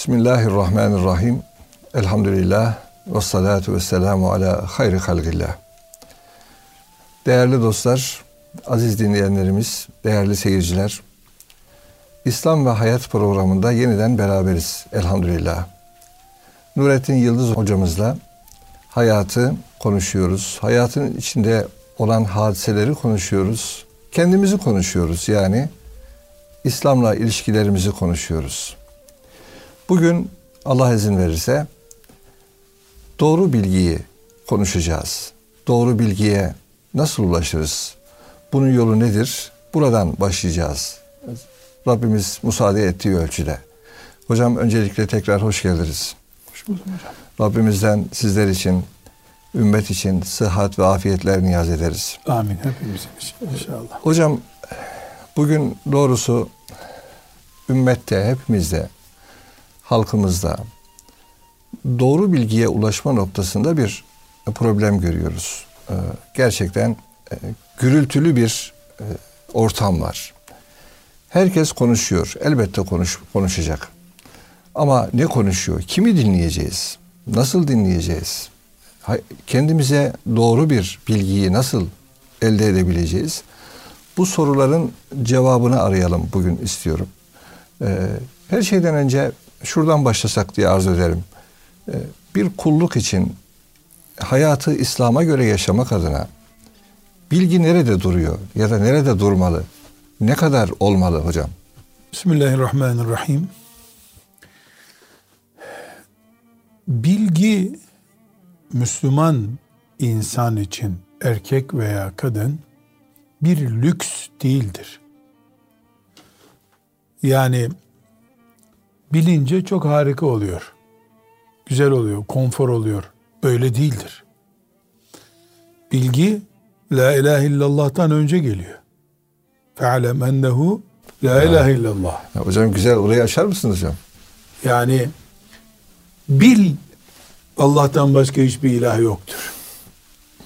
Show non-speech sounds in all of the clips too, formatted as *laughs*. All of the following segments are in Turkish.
Bismillahirrahmanirrahim. Elhamdülillah ve salatu ve selamu ala hayri halgillah. Değerli dostlar, aziz dinleyenlerimiz, değerli seyirciler, İslam ve Hayat programında yeniden beraberiz elhamdülillah. Nurettin Yıldız hocamızla hayatı konuşuyoruz. Hayatın içinde olan hadiseleri konuşuyoruz. Kendimizi konuşuyoruz yani. İslam'la ilişkilerimizi konuşuyoruz. Bugün Allah izin verirse doğru bilgiyi konuşacağız. Doğru bilgiye nasıl ulaşırız? Bunun yolu nedir? Buradan başlayacağız. Rabbimiz müsaade ettiği ölçüde. Hocam öncelikle tekrar hoş geldiniz. Hoş bulduk hocam. Rabbimizden sizler için, ümmet için sıhhat ve afiyetler niyaz ederiz. Amin. Hepimizin için inşallah. Hocam bugün doğrusu ümmette, hepimizde, halkımızda doğru bilgiye ulaşma noktasında bir problem görüyoruz. Ee, gerçekten e, gürültülü bir e, ortam var. Herkes konuşuyor. Elbette konuş, konuşacak. Ama ne konuşuyor? Kimi dinleyeceğiz? Nasıl dinleyeceğiz? Kendimize doğru bir bilgiyi nasıl elde edebileceğiz? Bu soruların cevabını arayalım bugün istiyorum. Ee, her şeyden önce şuradan başlasak diye arzu ederim. Ee, bir kulluk için hayatı İslam'a göre yaşamak adına bilgi nerede duruyor ya da nerede durmalı? Ne kadar olmalı hocam? Bismillahirrahmanirrahim. Bilgi Müslüman insan için erkek veya kadın bir lüks değildir. Yani bilince çok harika oluyor. Güzel oluyor, konfor oluyor. Böyle değildir. Bilgi La ilahe illallah'tan önce geliyor. Fe'alem ennehu la ilahe illallah. Ya hocam güzel orayı açar mısınız hocam? Yani bil Allah'tan başka hiçbir ilah yoktur.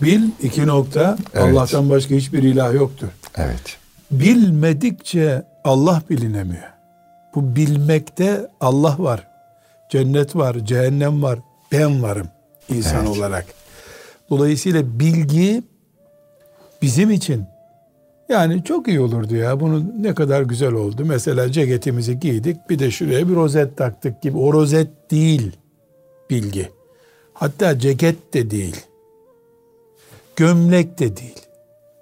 Bil iki nokta Evet. Allah'tan başka hiçbir ilah yoktur. Evet. Bilmedikçe Allah bilinemiyor. Bu bilmekte Allah var. Cennet var, cehennem var, ben varım insan Evet. olarak. Dolayısıyla bilgi bizim için yani çok iyi olurdu ya. Bunu ne kadar güzel oldu. Mesela ceketimizi giydik. Bir de şuraya bir rozet taktık gibi. O rozet değil bilgi. Hatta ceket de değil. Gömlek de değil.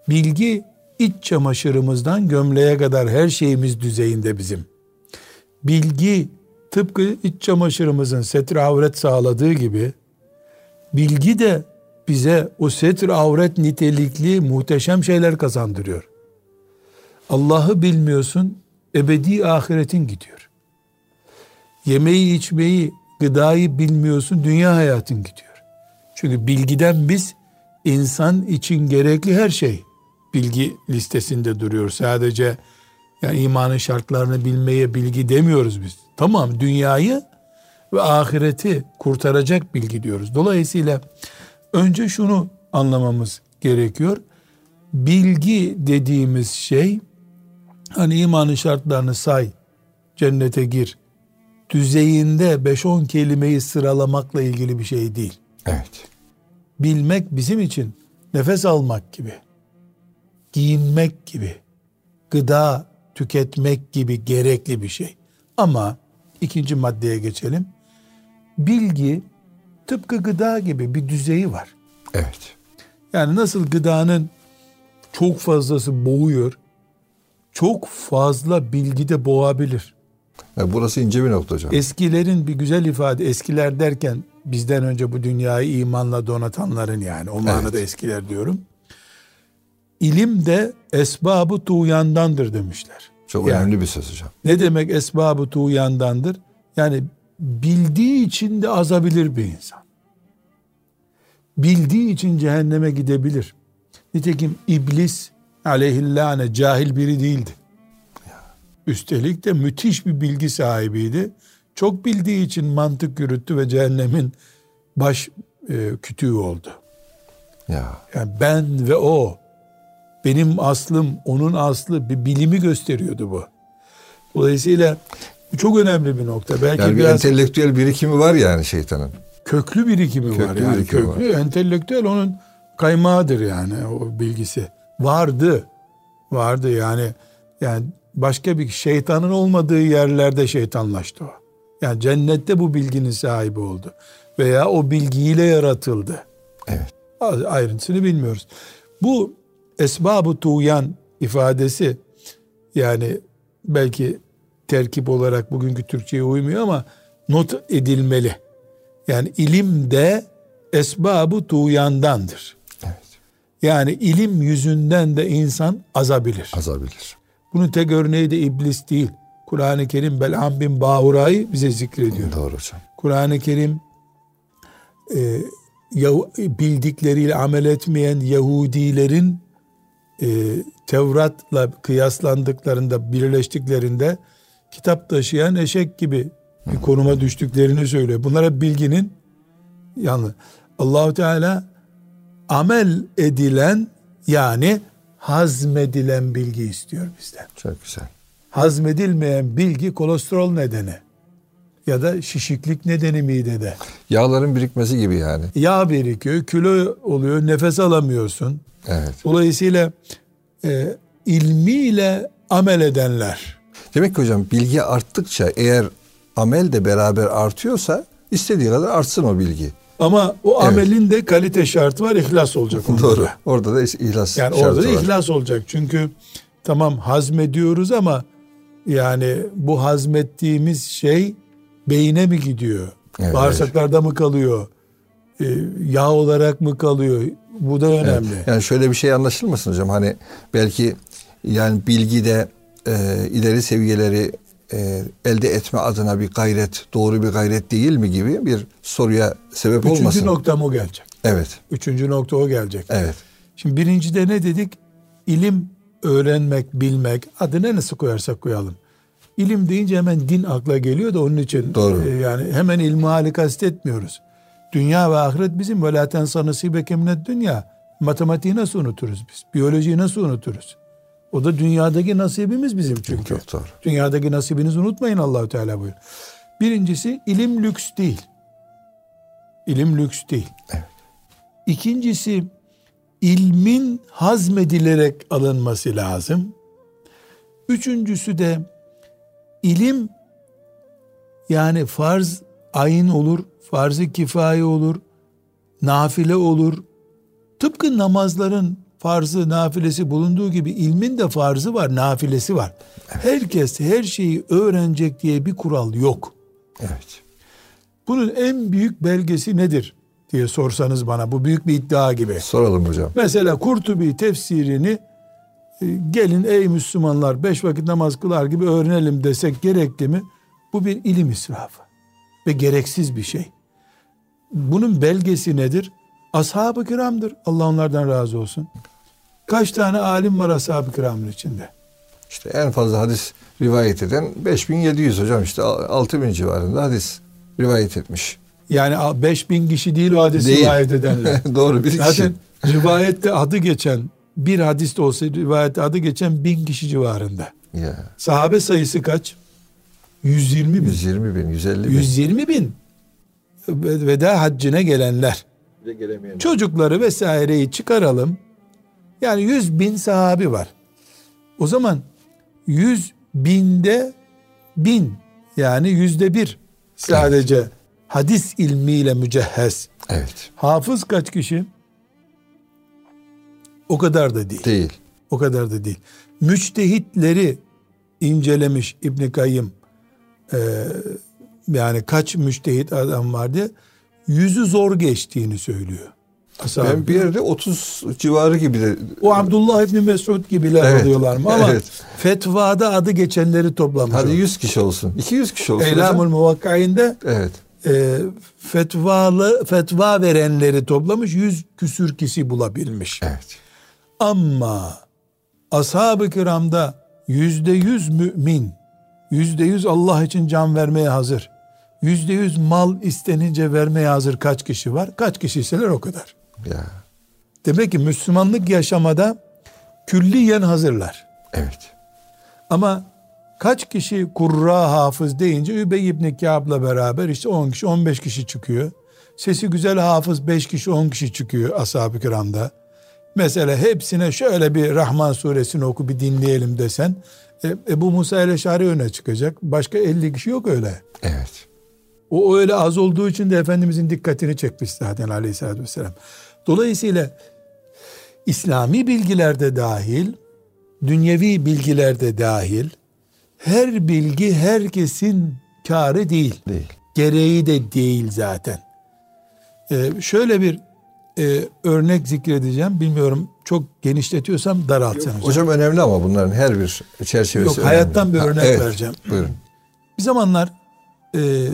Bilgi iç çamaşırımızdan gömleğe kadar her şeyimiz düzeyinde bizim. Bilgi tıpkı iç çamaşırımızın setir avret sağladığı gibi bilgi de bize o setir avret nitelikli muhteşem şeyler kazandırıyor. Allah'ı bilmiyorsun, ebedi ahiretin gidiyor. Yemeği, içmeyi, gıdayı bilmiyorsun, dünya hayatın gidiyor. Çünkü bilgiden biz insan için gerekli her şey bilgi listesinde duruyor. Sadece yani imanın şartlarını bilmeye bilgi demiyoruz biz. Tamam dünyayı ve ahireti kurtaracak bilgi diyoruz. Dolayısıyla önce şunu anlamamız gerekiyor. Bilgi dediğimiz şey hani imanın şartlarını say, cennete gir düzeyinde 5-10 kelimeyi sıralamakla ilgili bir şey değil. Evet. Bilmek bizim için nefes almak gibi, giyinmek gibi, gıda tüketmek gibi gerekli bir şey. Ama ikinci maddeye geçelim. Bilgi tıpkı gıda gibi bir düzeyi var. Evet. Yani nasıl gıdanın çok fazlası boğuyor, çok fazla bilgi de boğabilir. Ya burası ince bir nokta hocam. Eskilerin bir güzel ifade, eskiler derken bizden önce bu dünyayı imanla donatanların yani o manada Evet. eskiler diyorum. İlim de esbabı tuğyandandır demişler. Çok Yani önemli bir söz hocam. Ne demek esbabı tuğyandandır? Yani bildiği için de azabilir bir insan. Bildiği için cehenneme gidebilir. Nitekim iblis aleyhillâne cahil biri değildi. Üstelik de müthiş bir bilgi sahibiydi. Çok bildiği için mantık yürüttü ve cehennemin baş e, kütüğü oldu. Ya. Yani ben ve o, benim aslım, onun aslı bir bilimi gösteriyordu bu. Dolayısıyla Bu çok önemli bir nokta. Belki Yani bir biraz entelektüel birikimi var yani şeytanın. köklü birikimi var Köklü yani. birikimi köklü, entelektüel onun kaymağıdır yani o bilgisi. Vardı. Vardı yani yani başka bir şeytanın olmadığı yerlerde şeytanlaştı o. Yani cennette bu bilginin sahibi oldu. Veya o bilgiyle yaratıldı. Evet. Ayrıntısını bilmiyoruz. Bu esbab-ı tuğyan ifadesi yani belki terkip olarak bugünkü Türkçe'ye uymuyor ama not edilmeli. Yani ilim de esbab-ı tuğyandandır. Evet. Yani ilim yüzünden de insan azabilir. Azabilir. Bunun tek örneği de iblis değil. Kur'an-ı Kerim Bel'am bin Bahura'yı bize zikrediyor. Doğru hocam. Kur'an-ı Kerim e, bildikleriyle amel etmeyen Yahudilerin e, Tevrat'la kıyaslandıklarında, birleştiklerinde kitap taşıyan eşek gibi bir konuma düştüklerini söylüyor. Bunlar hep bilginin yanlı. Allahu Teala amel edilen yani hazmedilen bilgi istiyor bizden. Çok güzel. Hazmedilmeyen bilgi kolesterol nedeni ya da şişiklik nedeni midede. Yağların birikmesi gibi yani. Yağ birikiyor, kilo oluyor, nefes alamıyorsun. Evet. Dolayısıyla e, ilmiyle amel edenler. Demek ki hocam bilgi arttıkça eğer amel de beraber artıyorsa istediği kadar artsın o bilgi. Ama o Evet. amelin de kalite şartı var, ihlas olacak. Doğru. da. Orada da ihlas Yani şartı orada da var. ihlas olacak. Çünkü tamam hazmediyoruz ama yani bu hazmettiğimiz şey beyine mi gidiyor? Evet. Bağırsaklarda mı kalıyor? E, yağ olarak mı kalıyor? Bu da önemli. Yani şöyle bir şey anlaşılmasın hocam. Hani belki yani bilgide e, ileri seviyeleri e, elde etme adına bir gayret, doğru bir gayret değil mi gibi bir soruya sebep Üçüncü olmasın. noktam o gelecek. Evet. Üçüncü nokta o gelecek. Evet. Şimdi birincide ne dedik? İlim öğrenmek, bilmek. Adına nasıl koyarsak koyalım. İlim deyince hemen din akla geliyor da onun için Doğru. e, yani hemen ilmi hali kastetmiyoruz. Dünya ve ahiret bizim ve la tensa nasibeke minet dünya. Matematiği nasıl unuturuz biz? Biyolojiyi nasıl unuturuz? O da dünyadaki nasibimiz bizim çünkü. Çok doğru. Dünyadaki nasibinizi unutmayın Allahu Teala buyuruyor. Birincisi ilim lüks değil. İlim lüks değil. Evet. İkincisi ilmin hazmedilerek alınması lazım. Üçüncüsü de ilim yani farz ayın olur, farz-ı kifaye olur, nafile olur. Tıpkı namazların farzı, nafilesi bulunduğu gibi ilmin de farzı var, nafilesi var. Herkes her şeyi öğrenecek diye bir kural yok. Evet. Bunun en büyük belgesi nedir diye sorsanız bana bu büyük bir iddia gibi. Soralım hocam. Mesela Kurtubi tefsirini gelin ey Müslümanlar beş vakit namaz kılar gibi öğrenelim desek gerekli mi? Bu bir ilim israfı ve gereksiz bir şey. Bunun belgesi nedir? Ashab-ı kiramdır. Allah onlardan razı olsun. Kaç tane alim var ashab-ı kiramın içinde? İşte en fazla hadis rivayet eden 5700 hocam işte 6000 civarında hadis rivayet etmiş. Yani 5000 kişi değil o hadisi Değil. rivayet edenler. *laughs* Doğru bir kişi. Zaten rivayette adı geçen bir hadis de olsa rivayette adı geçen bin kişi civarında. Ya, Sahabe sayısı kaç? 120 bin. 120 bin, 150 bin. 120 bin. Ve- Veda haccine gelenler. Çocukları vesaireyi çıkaralım. Yani 100 bin sahabi var. O zaman 100 binde bin yani yüzde bir sadece hadis ilmiyle mücehhez. Evet. Hafız kaç kişi? O kadar da değil. Değil. O kadar da değil. Müçtehitleri incelemiş İbn Kayyım. Ee, yani kaç müçtehit adam var diye yüzü zor geçtiğini söylüyor. Ashab- Ben bir yerde 30 civarı gibi de o Abdullah İbni Mesud gibiler Evet. oluyorlar mı? Ama Evet. fetvada adı geçenleri toplamış. hadi o. 100 kişi olsun. 200 kişi olsun. Eylamul. Muvakkain'de Evet. e, fetvalı fetva verenleri toplamış. Yüz küsür kişi bulabilmiş. Evet. Ama ashab-ı kiramda yüzde yüz mümin, yüzde yüz Allah için can vermeye hazır, yüzde yüz mal istenince vermeye hazır kaç kişi var? Kaç kişiyseler o kadar. Ya. Demek ki Müslümanlık yaşamada külliyen hazırlar. Evet. Ama Kaç kişi kurra hafız deyince Übey ibn Kâb'la beraber işte 10 kişi 15 kişi çıkıyor. Sesi güzel hafız 5 kişi 10 kişi çıkıyor ashab-ı kiramda. Mesela hepsine şöyle bir Rahman suresini oku bir dinleyelim desen e, Ebu Musa el-Eşari öne çıkacak. Başka 50 kişi yok öyle. Evet. O öyle az olduğu için de Efendimizin dikkatini çekmiş zaten aleyhissalatü vesselam. Dolayısıyla İslami bilgilerde dahil, dünyevi bilgilerde dahil, her bilgi herkesin kârı değil. Değil. Gereği de değil zaten. Ee, şöyle bir e, örnek zikredeceğim. Bilmiyorum çok genişletiyorsam daraltacağım. hocam. Önemli ama bunların her bir çerçevesi Yok, önemli. hayattan bir Ha, örnek evet, vereceğim. Buyurun. Bir zamanlar e,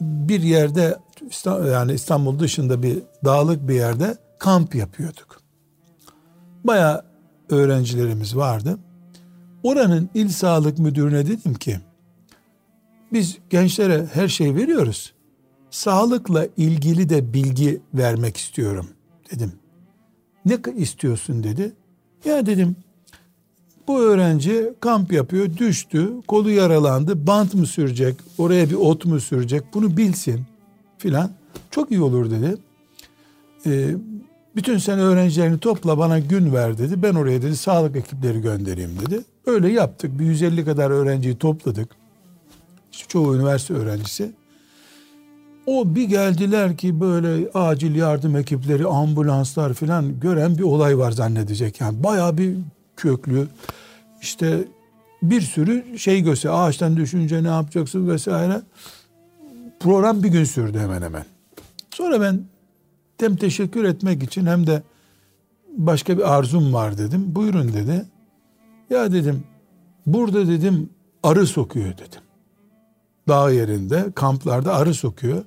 bir yerde yani İstanbul dışında bir dağlık bir yerde kamp yapıyorduk. Baya öğrencilerimiz vardı. Oranın il sağlık müdürüne dedim ki biz gençlere her şey veriyoruz. Sağlıkla ilgili de bilgi vermek istiyorum dedim. Ne istiyorsun dedi. Ya dedim bu öğrenci kamp yapıyor, düştü, kolu yaralandı, bant mı sürecek, oraya bir ot mu sürecek, bunu bilsin filan. Çok iyi olur dedi. Ee, bütün sen öğrencilerini topla bana gün ver dedi. Ben oraya dedi sağlık ekipleri göndereyim dedi. Öyle yaptık. Bir 150 kadar öğrenciyi topladık. Çoğu üniversite öğrencisi. O bir geldiler ki böyle acil yardım ekipleri, ambulanslar filan gören bir olay var zannedecek. Yani bayağı bir köklü işte bir sürü şey göster. Ağaçtan düşünce ne yapacaksın vesaire. Program bir gün sürdü hemen hemen. Sonra ben hem teşekkür etmek için hem de başka bir arzum var dedim. Buyurun dedi. Ya dedim burada dedim arı sokuyor dedim. Dağ yerinde kamplarda arı sokuyor.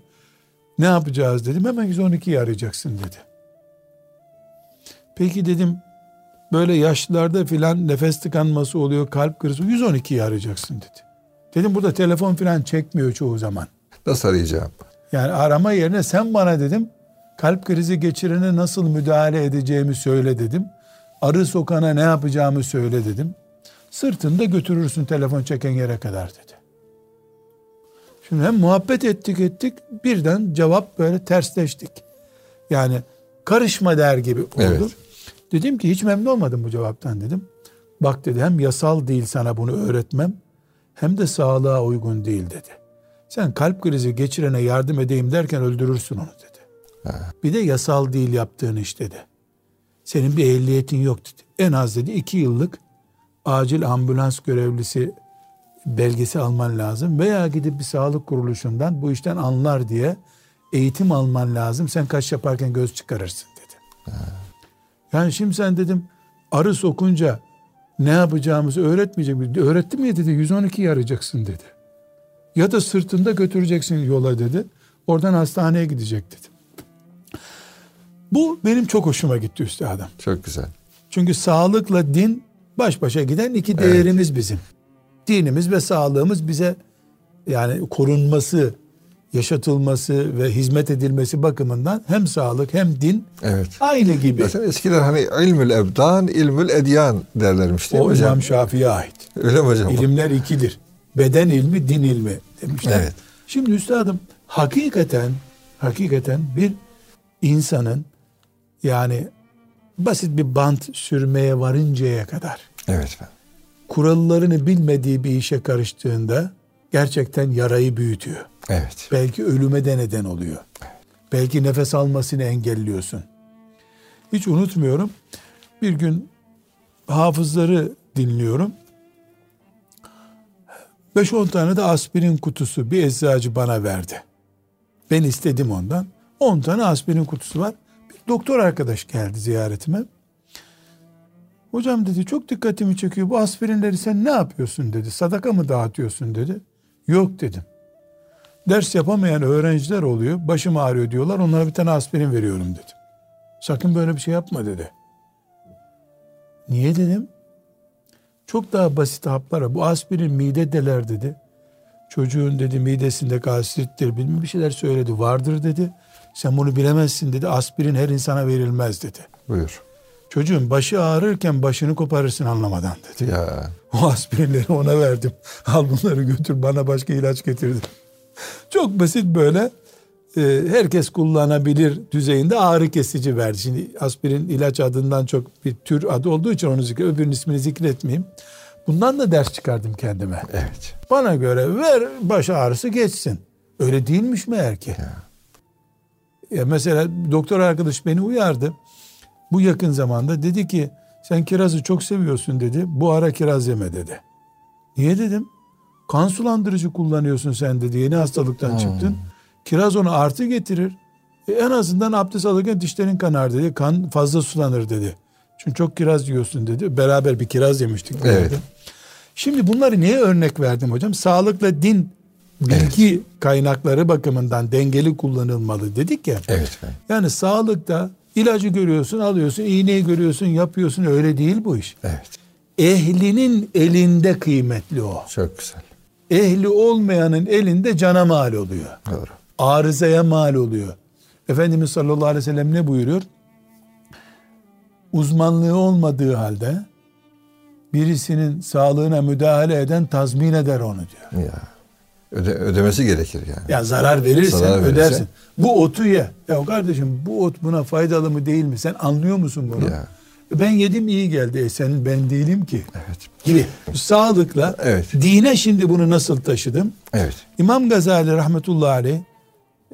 Ne yapacağız dedim. Hemen 112'yi arayacaksın dedi. Peki dedim böyle yaşlılarda filan nefes tıkanması oluyor, kalp krizi 112'yi arayacaksın dedi. Dedim burada telefon filan çekmiyor çoğu zaman. Nasıl arayacağım? Yani arama yerine sen bana dedim kalp krizi geçirene nasıl müdahale edeceğimi söyle dedim. Arı sokana ne yapacağımı söyle dedim. Sırtında götürürsün telefon çeken yere kadar dedi. Şimdi hem muhabbet ettik ettik birden cevap böyle tersleştik. Yani karışma der gibi oldu. Evet. Dedim ki hiç memnun olmadım bu cevaptan dedim. Bak dedi hem yasal değil sana bunu öğretmem hem de sağlığa uygun değil dedi. Sen kalp krizi geçirene yardım edeyim derken öldürürsün onu dedi. Bir de yasal değil yaptığın iş dedi. Senin bir ehliyetin yok dedi. En az dedi iki yıllık acil ambulans görevlisi belgesi alman lazım veya gidip bir sağlık kuruluşundan bu işten anlar diye eğitim alman lazım. Sen kaç yaparken göz çıkarırsın dedi. Yani şimdi sen dedim arı sokunca ne yapacağımızı öğretmeyecek mi? Öğretti mi dedi 112'yi arayacaksın dedi. Ya da sırtında götüreceksin yola dedi. Oradan hastaneye gidecek dedi. Bu benim çok hoşuma gitti üstadım. Çok güzel. Çünkü sağlıkla din baş başa giden iki değerimiz bizim. Dinimiz ve sağlığımız bize yani korunması, yaşatılması ve hizmet edilmesi bakımından hem sağlık hem din Evet. aynı gibi. Zaten eskiden hani ilmül ebdan, ilmül edyan derlermiş değil O mi hocam? İmam Şafii'ye ait. Öyle mi hocam? İlimler ikidir. Beden ilmi, din ilmi demişler. Evet. Şimdi üstadım hakikaten hakikaten bir insanın yani basit bir bant sürmeye varıncaya kadar Evet efendim. Kurallarını bilmediği bir işe karıştığında gerçekten yarayı büyütüyor. Evet. Belki ölüme de neden oluyor. Belki nefes almasını engelliyorsun. Hiç unutmuyorum. Bir gün hafızları dinliyorum. 5-10 tane de aspirin kutusu bir eczacı bana verdi. Ben istedim ondan. 10 tane aspirin kutusu var. Bir doktor arkadaş geldi ziyaretime. Hocam dedi çok dikkatimi çekiyor. Bu aspirinleri sen ne yapıyorsun dedi. Sadaka mı dağıtıyorsun dedi. Yok dedim. Ders yapamayan öğrenciler oluyor. Başım ağrıyor diyorlar. Onlara bir tane aspirin veriyorum dedim. Sakın böyle bir şey yapma dedi. Niye dedim? Çok daha basit haplara. Bu aspirin mide deler dedi. Çocuğun dedi midesinde gastrittir bilmem bir şeyler söyledi. Vardır dedi. Sen bunu bilemezsin dedi. Aspirin her insana verilmez dedi. Buyur. Çocuğun başı ağrırken başını koparırsın anlamadan dedi. Ya. O aspirinleri ona verdim. Al bunları götür bana başka ilaç getirdi. Çok basit böyle e, herkes kullanabilir düzeyinde ağrı kesici verdi. Şimdi aspirin ilaç adından çok bir tür adı olduğu için onu zikre, öbürünün ismini zikretmeyeyim. Bundan da ders çıkardım kendime. Evet. Bana göre ver baş ağrısı geçsin. Öyle değilmiş meğer ki. Ya. Ya mesela doktor arkadaş beni uyardı. Bu yakın zamanda dedi ki sen kirazı çok seviyorsun dedi. Bu ara kiraz yeme dedi. Niye dedim? Kan sulandırıcı kullanıyorsun sen dedi. Yeni hastalıktan çıktın. Kiraz onu artı getirir. E, en azından abdest alırken dişlerin kanar dedi. Kan fazla sulanır dedi. Çünkü çok kiraz yiyorsun dedi. Beraber bir kiraz yemiştik. Evet. dedi. Şimdi bunları niye örnek verdim hocam? Sağlıkla din bilgi kaynakları bakımından dengeli kullanılmalı dedik ya. Evet. Yani sağlıkta ilacı görüyorsun, alıyorsun, iğneyi görüyorsun, yapıyorsun. Öyle değil bu iş. Evet. Ehlinin elinde kıymetli o. Çok güzel. Ehli olmayanın elinde cana mal oluyor. Doğru. Arızaya mal oluyor. Efendimiz sallallahu aleyhi ve sellem ne buyuruyor? Uzmanlığı olmadığı halde birisinin sağlığına müdahale eden tazmin eder onu diyor. Ya. Öde, ödemesi gerekir yani. Ya zarar verirsen Zarar verirse- ödersin. Bu otu ye. Ya kardeşim bu ot buna faydalı mı değil mi? Sen anlıyor musun bunu? Ya. Ben yedim iyi geldi. E sen ben değilim ki. Evet. Gibi. Sağlıkla Evet. dine şimdi bunu nasıl taşıdım? Evet. İmam Gazali rahmetullahi aleyh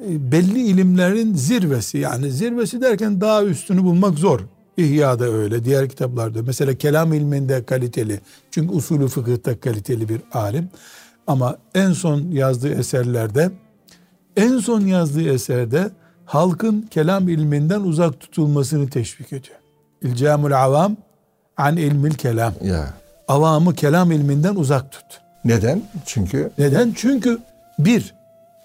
e, belli ilimlerin zirvesi yani zirvesi derken daha üstünü bulmak zor. İhya'da öyle, diğer kitaplarda. Mesela kelam ilminde kaliteli. Çünkü usulü fıkıhta kaliteli bir alim. Ama en son yazdığı eserlerde en son yazdığı eserde halkın kelam ilminden uzak tutulmasını teşvik ediyor. İlcamul avam an ilmil kelam. Ya. Avamı kelam ilminden uzak tut. Neden? Çünkü Neden? Çünkü bir,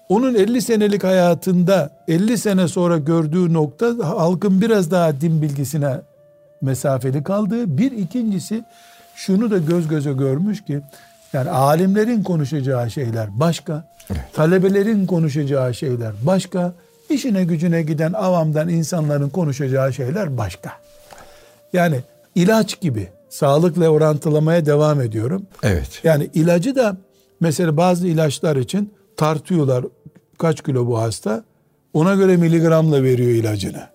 onun 50 senelik hayatında 50 sene sonra gördüğü nokta halkın biraz daha din bilgisine mesafeli kaldığı. Bir ikincisi şunu da göz göze görmüş ki yani alimlerin konuşacağı şeyler başka, talebelerin konuşacağı şeyler başka, işine gücüne giden avamdan insanların konuşacağı şeyler başka. Yani ilaç gibi sağlıkla orantılamaya devam ediyorum. evet. Yani ilacı da mesela bazı ilaçlar için tartıyorlar kaç kilo bu hasta. Ona göre miligramla veriyor ilacını.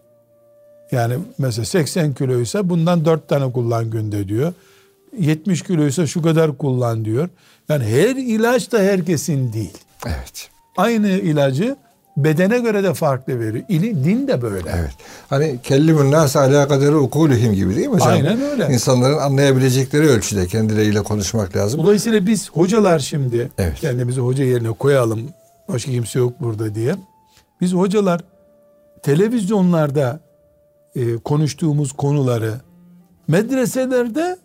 Yani mesela 80 kiloysa bundan 4 tane kullan günde diyor. 70 kiloysa şu kadar kullan diyor. Yani her ilaç da herkesin değil. Evet. Aynı ilacı bedene göre de farklı veriyor. İli, din de böyle. Evet. Hani kellimun nas ala kaderi ukulihim gibi değil mi hocam? Aynen öyle. İnsanların anlayabilecekleri ölçüde kendileriyle konuşmak lazım. Dolayısıyla biz hocalar şimdi Evet. kendimizi hoca yerine koyalım. Başka kimse yok burada diye. Biz hocalar televizyonlarda e, konuştuğumuz konuları medreselerde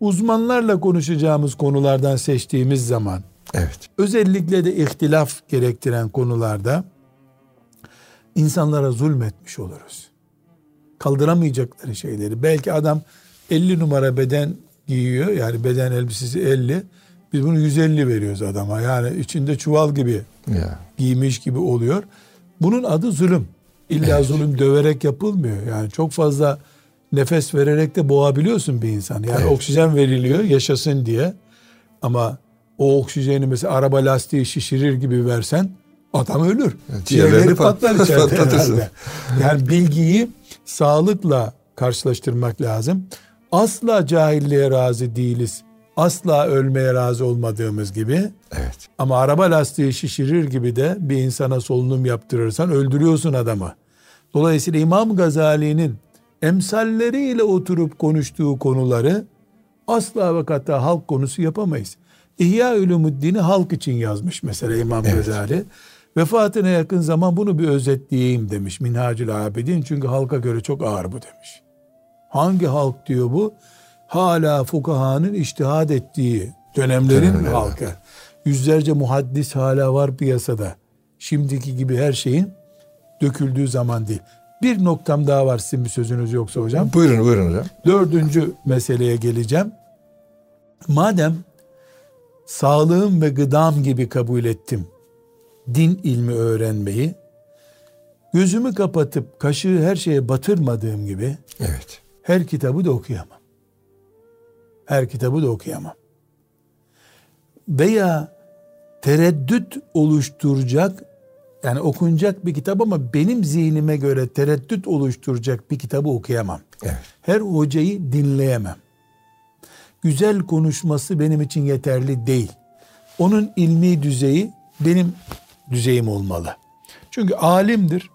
uzmanlarla konuşacağımız konulardan seçtiğimiz zaman Evet. özellikle de ihtilaf gerektiren konularda insanlara zulmetmiş oluruz. Kaldıramayacakları şeyleri. Belki adam 50 numara beden giyiyor. Yani beden elbisesi 50. Biz bunu 150 veriyoruz adama. Yani içinde çuval gibi Ya. giymiş gibi oluyor. Bunun adı zulüm. İlla zulüm döverek yapılmıyor. Yani çok fazla nefes vererek de boğabiliyorsun bir insan. Yani Evet. oksijen veriliyor yaşasın diye. Ama o oksijeni mesela araba lastiği şişirir gibi versen adam ölür. Evet, Ciğerleri patlar pat- içeride *laughs* herhalde. Yani bilgiyi sağlıkla karşılaştırmak lazım. Asla cahilliğe razı değiliz. Asla ölmeye razı olmadığımız gibi Evet. ama araba lastiği şişirir gibi de bir insana solunum yaptırırsan öldürüyorsun adamı. Dolayısıyla İmam Gazali'nin emsalleriyle oturup konuştuğu konuları asla ve kata halk konusu yapamayız. İhya Ulumuddin'i halk için yazmış mesela İmam Evet. Gazali. Vefatına yakın zaman bunu bir özetleyeyim demiş Minhacül Abidin. Çünkü halka göre çok ağır bu demiş. Hangi halk diyor bu? Hala fukahanın iştihad ettiği dönemlerin Dönemler, halkı. Yüzlerce muhaddis hala var piyasada. Şimdiki gibi her şeyin döküldüğü zaman değil. Bir noktam daha var sizin bir sözünüz yoksa hocam. Buyurun buyurun hocam. Dördüncü meseleye geleceğim. Madem sağlığım ve gıdam gibi kabul ettim din ilmi öğrenmeyi, gözümü kapatıp kaşığı her şeye batırmadığım gibi Evet. her kitabı da okuyamam. Her kitabı da okuyamam. Veya tereddüt oluşturacak yani okunacak bir kitap ama benim zihnime göre tereddüt oluşturacak bir kitabı okuyamam. Evet. Her hocayı dinleyemem. Güzel konuşması benim için yeterli değil. Onun ilmi düzeyi benim düzeyim olmalı. Çünkü alimdir.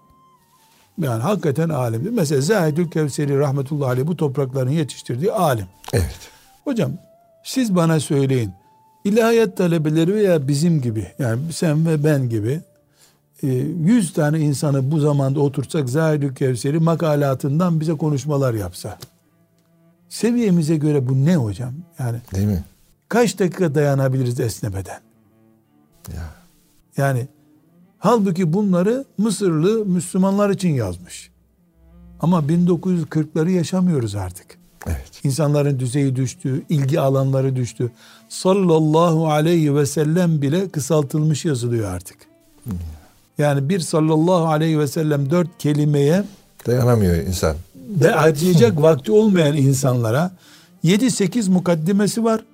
Yani hakikaten alimdir. Mesela Zahidül Kevseri rahmetullahi aleyh bu toprakların yetiştirdiği alim. Evet. Hocam siz bana söyleyin. İlahiyat talebeleri veya bizim gibi yani sen ve ben gibi 100 e, tane insanı bu zamanda otursak Zahidül Kevseri makalatından bize konuşmalar yapsa. Seviyemize göre bu ne hocam? Yani Değil mi? Kaç dakika dayanabiliriz esnemeden? Ya. Yani halbuki bunları Mısırlı Müslümanlar için yazmış. Ama 1940'ları yaşamıyoruz artık. Evet. İnsanların düzeyi düştü, ilgi alanları düştü. Sallallahu aleyhi ve sellem bile kısaltılmış yazılıyor artık. Yani bir sallallahu aleyhi ve sellem dört kelimeye dayanamıyor insan. Ve harcayacak vakti olmayan insanlara 7-8 mukaddimesi var.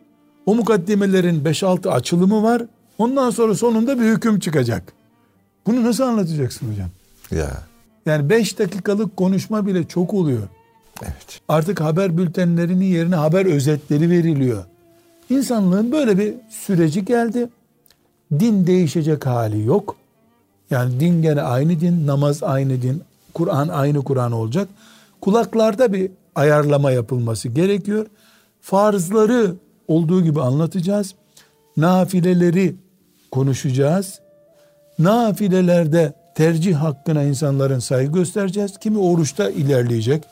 O mukaddimelerin 5-6 açılımı var. Ondan sonra sonunda bir hüküm çıkacak. Bunu nasıl anlatacaksın hocam? Ya. Yani 5 dakikalık konuşma bile çok oluyor. Evet. Artık haber bültenlerinin yerine haber özetleri veriliyor. İnsanlığın böyle bir süreci geldi. Din değişecek hali yok. Yani din gene aynı din, namaz aynı din, Kur'an aynı Kur'an olacak. Kulaklarda bir ayarlama yapılması gerekiyor. Farzları olduğu gibi anlatacağız. Nafileleri konuşacağız. Nafilelerde tercih hakkına insanların saygı göstereceğiz. Kimi oruçta ilerleyecek,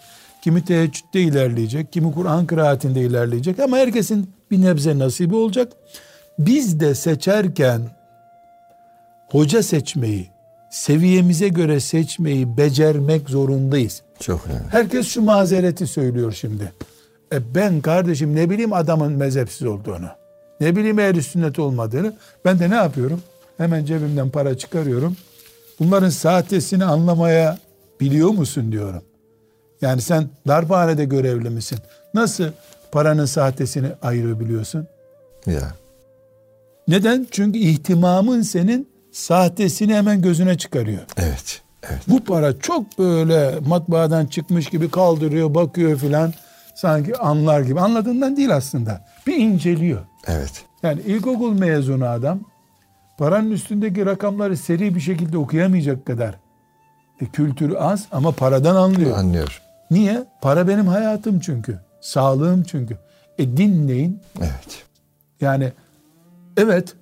kimi teheccüde ilerleyecek, kimi Kur'an kıraatinde ilerleyecek ama herkesin bir nebze nasibi olacak. Biz de seçerken hoca seçmeyi, seviyemize göre seçmeyi becermek zorundayız. Çok önemli. Herkes şu mazereti söylüyor şimdi. E ben kardeşim ne bileyim adamın mezhepsiz olduğunu. Ne bileyim ehl sünnet olmadığını. Ben de ne yapıyorum? Hemen cebimden para çıkarıyorum. Bunların sahtesini anlamaya biliyor musun diyorum. Yani sen darphanede görevli misin? Nasıl paranın sahtesini ayırabiliyorsun? Ya. Neden? Çünkü ihtimamın senin sahtesini hemen gözüne çıkarıyor. Evet. Evet. Bu para çok böyle matbaadan çıkmış gibi kaldırıyor, bakıyor filan. Sanki anlar gibi. Anladığından değil aslında. Bir inceliyor. Evet. Yani ilkokul mezunu adam paranın üstündeki rakamları seri bir şekilde okuyamayacak kadar e, kültürü az ama paradan anlıyor. Anlıyor. Niye? Para benim hayatım çünkü. Sağlığım çünkü. E din neyin? Evet. Yani evet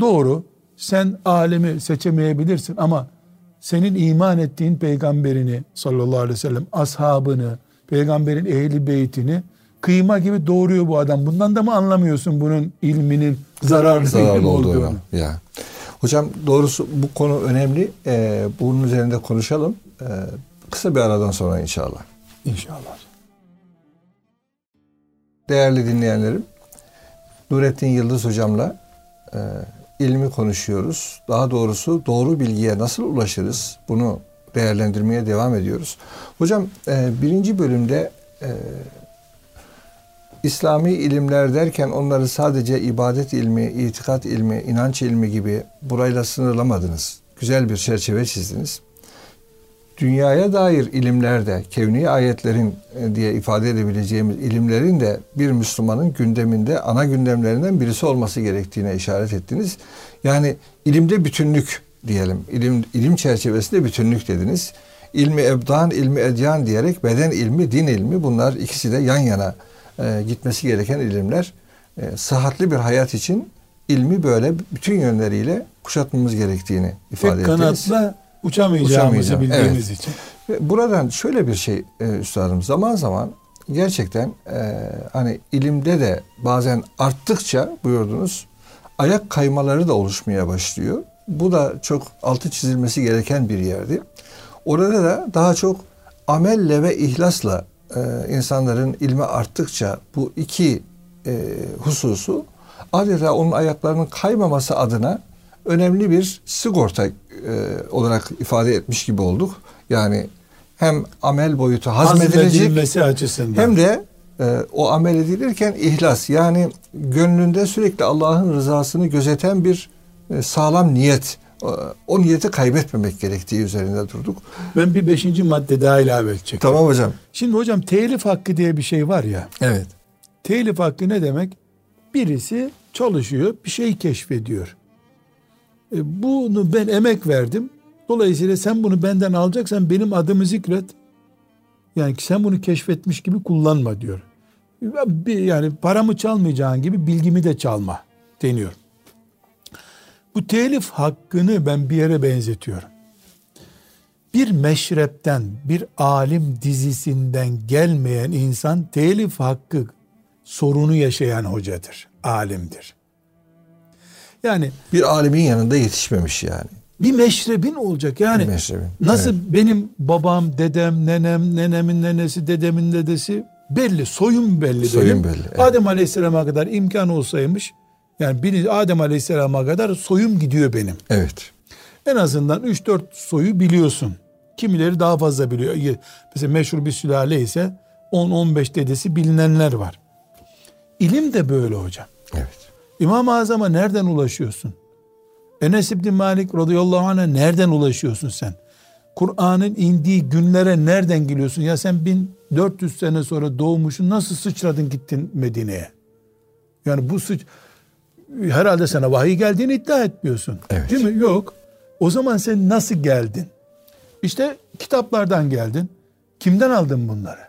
doğru sen alemi seçemeyebilirsin ama senin iman ettiğin peygamberini sallallahu aleyhi ve sellem ashabını, peygamberin ehli beytini kıyma gibi doğuruyor bu adam. Bundan da mı anlamıyorsun bunun ilminin zararlı, zararlı ilim olduğunu? olduğunu? Ya. Hocam doğrusu bu konu önemli. Ee, bunun üzerinde konuşalım. Ee, kısa bir aradan sonra inşallah. İnşallah. Değerli dinleyenlerim, Nurettin Yıldız hocamla e, ilmi konuşuyoruz. Daha doğrusu doğru bilgiye nasıl ulaşırız? Bunu değerlendirmeye devam ediyoruz. Hocam e, birinci bölümde e, İslami ilimler derken onları sadece ibadet ilmi, itikat ilmi, inanç ilmi gibi burayla sınırlamadınız. Güzel bir çerçeve çizdiniz. Dünyaya dair ilimlerde, kevni ayetlerin e, diye ifade edebileceğimiz ilimlerin de bir Müslümanın gündeminde ana gündemlerinden birisi olması gerektiğine işaret ettiniz. Yani ilimde bütünlük diyelim. İlim, ilim çerçevesinde bütünlük dediniz. İlmi ebdan, ilmi edyan diyerek beden ilmi, din ilmi bunlar ikisi de yan yana e, gitmesi gereken ilimler. E, sıhhatli bir hayat için ilmi böyle bütün yönleriyle kuşatmamız gerektiğini ifade Tek ettiniz. kanatla uçamayacağımızı bildiğimiz evet. için. Buradan şöyle bir şey e, üstadım zaman zaman gerçekten e, hani ilimde de bazen arttıkça buyurdunuz ayak kaymaları da oluşmaya başlıyor. Bu da çok altı çizilmesi gereken bir yerdi. Orada da daha çok amelle ve ihlasla e, insanların ilme arttıkça bu iki e, hususu adeta onun ayaklarının kaymaması adına önemli bir sigorta e, olarak ifade etmiş gibi olduk. Yani hem amel boyutu hazmedilecek açısından. hem de e, o amel edilirken ihlas yani gönlünde sürekli Allah'ın rızasını gözeten bir e, sağlam niyet o niyeti kaybetmemek gerektiği üzerinde durduk. ben bir beşinci madde daha ilave edecek. Tamam hocam. Şimdi hocam telif hakkı diye bir şey var ya. Evet. Telif hakkı ne demek? Birisi çalışıyor, bir şey keşfediyor. E, bunu ben emek verdim. Dolayısıyla sen bunu benden alacaksan benim adımı zikret. Yani sen bunu keşfetmiş gibi kullanma diyor. Yani paramı çalmayacağın gibi bilgimi de çalma deniyor. Bu telif hakkını ben bir yere benzetiyorum. Bir meşrepten, bir alim dizisinden gelmeyen insan telif hakkı sorunu yaşayan hocadır, alimdir. Yani Bir alimin yanında yetişmemiş yani. bir meşrebin olacak. Yani Bir meşrebin, nasıl benim babam, dedem, nenem, nenemin nenesi, dedemin dedesi belli. Soyum belli Soyum benim. belli, evet. Adem Aleyhisselam'a kadar imkan olsaymış yani biri Adem Aleyhisselam'a kadar soyum gidiyor benim. Evet. En azından 3-4 soyu biliyorsun. Kimileri daha fazla biliyor. Mesela meşhur bir sülale ise 10-15 dedesi bilinenler var. İlim de böyle hocam. Evet. İmam-ı Azam'a nereden ulaşıyorsun? Enes İbni Malik radıyallahu anh'a nereden ulaşıyorsun sen? Kur'an'ın indiği günlere nereden geliyorsun? Ya sen 1400 sene sonra doğmuşsun nasıl sıçradın gittin Medine'ye? Yani bu sıç herhalde sana vahiy geldiğini iddia etmiyorsun. Evet. Değil mi? Yok. O zaman sen nasıl geldin? İşte kitaplardan geldin. Kimden aldın bunları?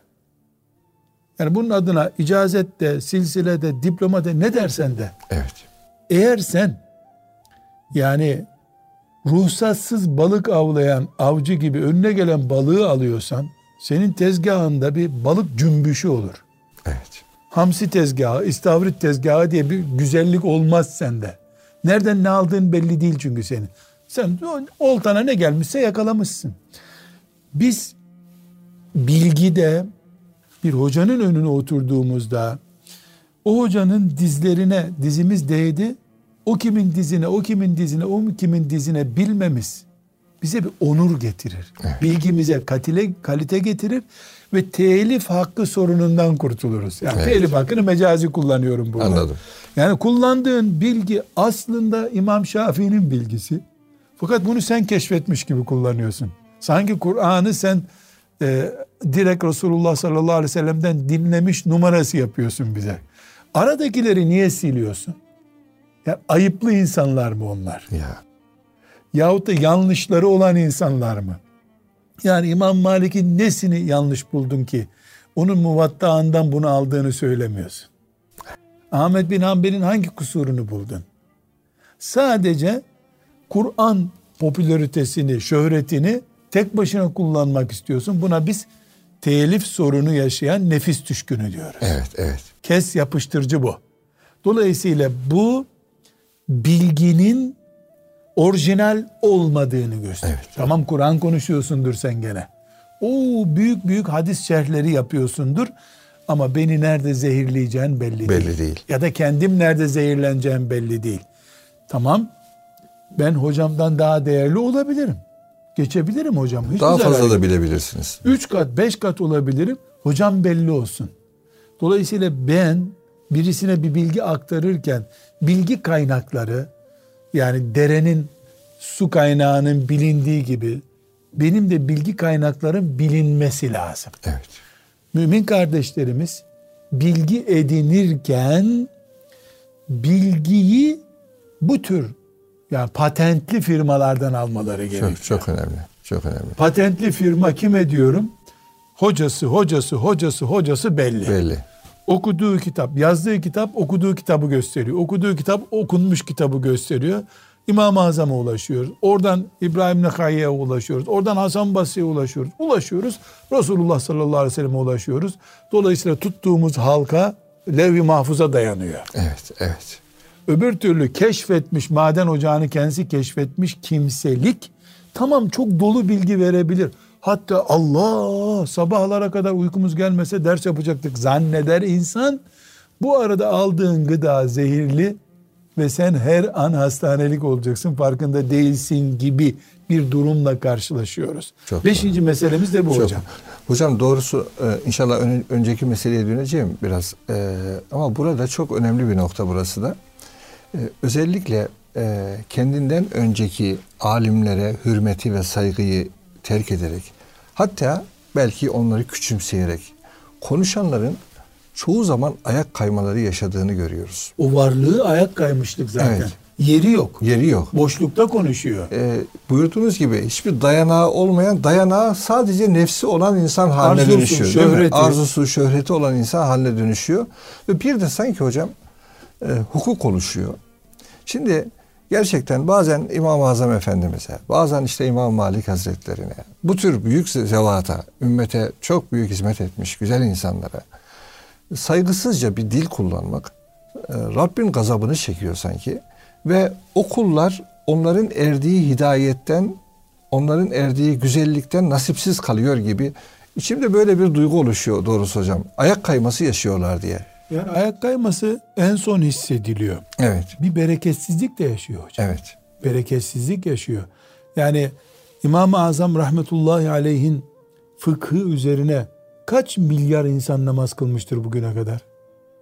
Yani bunun adına icazet de, silsile de, diploma de ne dersen de. Evet. Eğer sen yani ruhsatsız balık avlayan avcı gibi önüne gelen balığı alıyorsan senin tezgahında bir balık cümbüşü olur. Evet. Hamsi tezgahı, istavrit tezgahı diye bir güzellik olmaz sende. Nereden ne aldığın belli değil çünkü senin. Sen oltana ne gelmişse yakalamışsın. Biz bilgide bir hocanın önüne oturduğumuzda o hocanın dizlerine dizimiz değdi. O kimin dizine, o kimin dizine, o kimin dizine bilmemiz bize bir onur getirir. Bilgimize katile, kalite getirir ve telif hakkı sorunundan kurtuluruz. Yani Evet. telif hakkını mecazi kullanıyorum burada. Anladım. Yani kullandığın bilgi aslında İmam Şafii'nin bilgisi. Fakat bunu sen keşfetmiş gibi kullanıyorsun. Sanki Kur'an'ı sen e, direkt Resulullah sallallahu aleyhi ve sellem'den dinlemiş numarası yapıyorsun bize. Aradakileri niye siliyorsun? Ya ayıplı insanlar mı onlar? Ya. Yahut da yanlışları olan insanlar mı? Yani İmam Malik'in nesini yanlış buldun ki onun muvattağından bunu aldığını söylemiyorsun? Ahmet bin Hanbel'in hangi kusurunu buldun? Sadece Kur'an popülaritesini, şöhretini tek başına kullanmak istiyorsun. Buna biz telif sorunu yaşayan nefis düşkünü diyoruz. Evet, evet. Kes yapıştırıcı bu. Dolayısıyla bu bilginin orijinal olmadığını gösterir. Evet. Tamam Kur'an konuşuyorsundur sen gene. O büyük büyük hadis şerhleri yapıyorsundur. Ama beni nerede zehirleyeceğin belli, değil. Belli değil. Ya da kendim nerede zehirleneceğim belli değil. Tamam ben hocamdan daha değerli olabilirim. Geçebilirim hocam. Hiç Daha fazla yok. da bilebilirsiniz. Üç kat, beş kat olabilirim. Hocam belli olsun. Dolayısıyla ben birisine bir bilgi aktarırken bilgi kaynakları yani derenin su kaynağının bilindiği gibi benim de bilgi kaynaklarım bilinmesi lazım. Evet. Mümin kardeşlerimiz bilgi edinirken bilgiyi bu tür yani patentli firmalardan almaları gerekiyor. Çok, çok önemli. Çok önemli. Patentli firma kime diyorum? Hocası, hocası, hocası, hocası belli. Belli. Okuduğu kitap, yazdığı kitap okuduğu kitabı gösteriyor. Okuduğu kitap okunmuş kitabı gösteriyor. İmam-ı Azam'a ulaşıyoruz. Oradan İbrahim Nekai'ye ulaşıyoruz. Oradan Hasan Basri'ye ulaşıyoruz. Ulaşıyoruz. Resulullah sallallahu aleyhi ve sellem'e ulaşıyoruz. Dolayısıyla tuttuğumuz halka levh-i mahfuza dayanıyor. Evet, evet. Öbür türlü keşfetmiş, maden ocağını kendisi keşfetmiş kimselik tamam çok dolu bilgi verebilir. Hatta Allah sabahlara kadar uykumuz gelmese ders yapacaktık zanneder insan. Bu arada aldığın gıda zehirli ve sen her an hastanelik olacaksın farkında değilsin gibi bir durumla karşılaşıyoruz. Çok Beşinci doğru. meselemiz de bu Çok. hocam. Hocam doğrusu e, inşallah ön, önceki meseleye döneceğim biraz. Ee, ama burada çok önemli bir nokta burası da. Ee, özellikle e, kendinden önceki alimlere hürmeti ve saygıyı terk ederek hatta belki onları küçümseyerek konuşanların çoğu zaman ayak kaymaları yaşadığını görüyoruz. O varlığı ayak kaymışlık zaten. Evet. Yeri yok. Yeri yok. Boşlukta konuşuyor. Ee, buyurduğunuz gibi hiçbir dayanağı olmayan, dayanağı sadece nefsi olan insan haline Arzusu, dönüşüyor. Şöhreti. Arzusu, şöhreti olan insan haline dönüşüyor. Ve bir de sanki hocam e, hukuk oluşuyor. Şimdi gerçekten bazen İmam-ı Azam Efendimiz'e, bazen işte İmam Malik Hazretlerine, bu tür büyük zevata, ümmete çok büyük hizmet etmiş güzel insanlara saygısızca bir dil kullanmak e, Rabbin gazabını çekiyor sanki. Ve o kullar onların erdiği hidayetten, onların erdiği güzellikten nasipsiz kalıyor gibi. İçimde böyle bir duygu oluşuyor doğrusu hocam. Ayak kayması yaşıyorlar diye. Yani ayak kayması en son hissediliyor. Evet. Bir bereketsizlik de yaşıyor hocam. Evet. Bereketsizlik yaşıyor. Yani İmam-ı Azam rahmetullahi aleyhin fıkhı üzerine kaç milyar insan namaz kılmıştır bugüne kadar?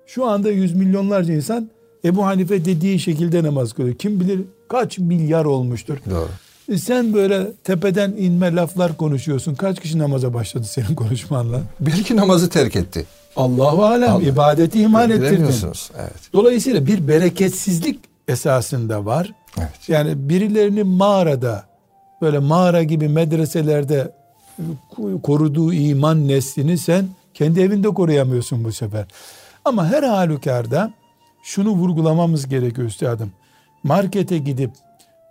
Şu anda yüz milyonlarca insan Ebu Hanife dediği şekilde namaz kılıyor. Kim bilir kaç milyar olmuştur. Doğru. E sen böyle tepeden inme laflar konuşuyorsun. Kaç kişi namaza başladı senin konuşmanla? Belki namazı terk etti. Allahu alem Allah. ibadeti ihmal ettirdin. Evet. Dolayısıyla bir bereketsizlik esasında var. Evet. Yani birilerini mağarada böyle mağara gibi medreselerde koruduğu iman neslini sen kendi evinde koruyamıyorsun bu sefer. Ama her halükarda şunu vurgulamamız gerekiyor üstadım. Markete gidip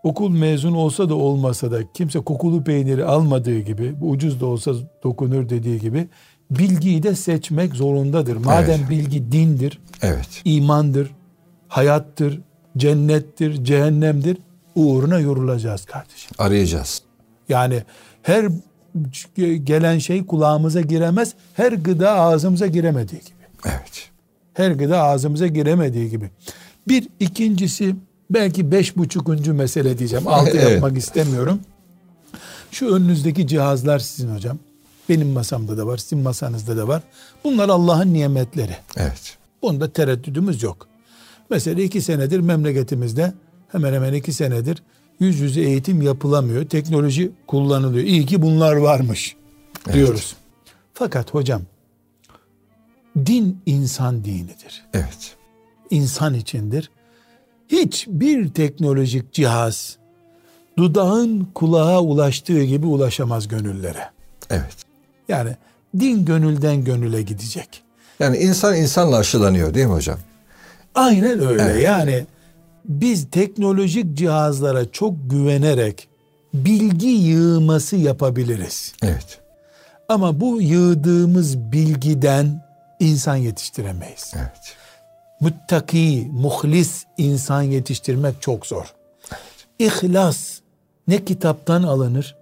okul mezun olsa da olmasa da kimse kokulu peyniri almadığı gibi bu ucuz da olsa dokunur dediği gibi bilgiyi de seçmek zorundadır. Madem evet. bilgi dindir, evet. imandır, hayattır, cennettir, cehennemdir uğruna yorulacağız kardeşim. Arayacağız. Yani her gelen şey kulağımıza giremez. Her gıda ağzımıza giremediği gibi. Evet. Her gıda ağzımıza giremediği gibi. Bir ikincisi belki beş buçukuncu mesele diyeceğim. Altı *laughs* evet. yapmak istemiyorum. Şu önünüzdeki cihazlar sizin hocam. Benim masamda da var, sizin masanızda da var. Bunlar Allah'ın nimetleri. Evet. Bunda tereddüdümüz yok. Mesela iki senedir memleketimizde hemen hemen iki senedir yüz yüze eğitim yapılamıyor. Teknoloji kullanılıyor. İyi ki bunlar varmış diyoruz. Evet. Fakat hocam din insan dinidir. Evet. İnsan içindir. Hiçbir teknolojik cihaz dudağın kulağa ulaştığı gibi ulaşamaz gönüllere. Evet. Yani din gönülden gönüle gidecek. Yani insan insanla aşılanıyor değil mi hocam? Aynen öyle. Evet. Yani biz teknolojik cihazlara çok güvenerek bilgi yığması yapabiliriz. Evet. Ama bu yığdığımız bilgiden insan yetiştiremeyiz. Evet. Muttaki, muhlis insan yetiştirmek çok zor. Evet. İhlas ne kitaptan alınır,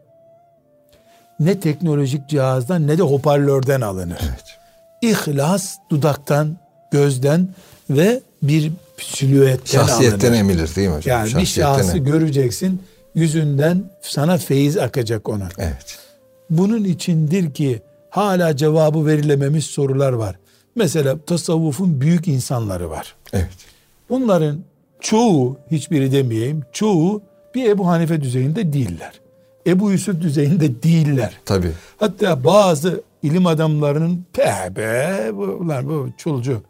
ne teknolojik cihazdan ne de hoparlörden alınır. Evet. İhlas dudaktan, gözden ve bir silüetten Şahsiyetten alınır. emilir değil mi hocam? Yani bir şahsı göreceksin yüzünden sana feyiz akacak ona. Evet. Bunun içindir ki hala cevabı verilememiş sorular var. Mesela tasavvufun büyük insanları var. Evet. Bunların çoğu, hiçbiri demeyeyim, çoğu bir Ebu Hanife düzeyinde değiller. Ebu Yusuf düzeyinde değiller. Tabii. Hatta bazı ilim adamlarının pe be bunlar bu çulcu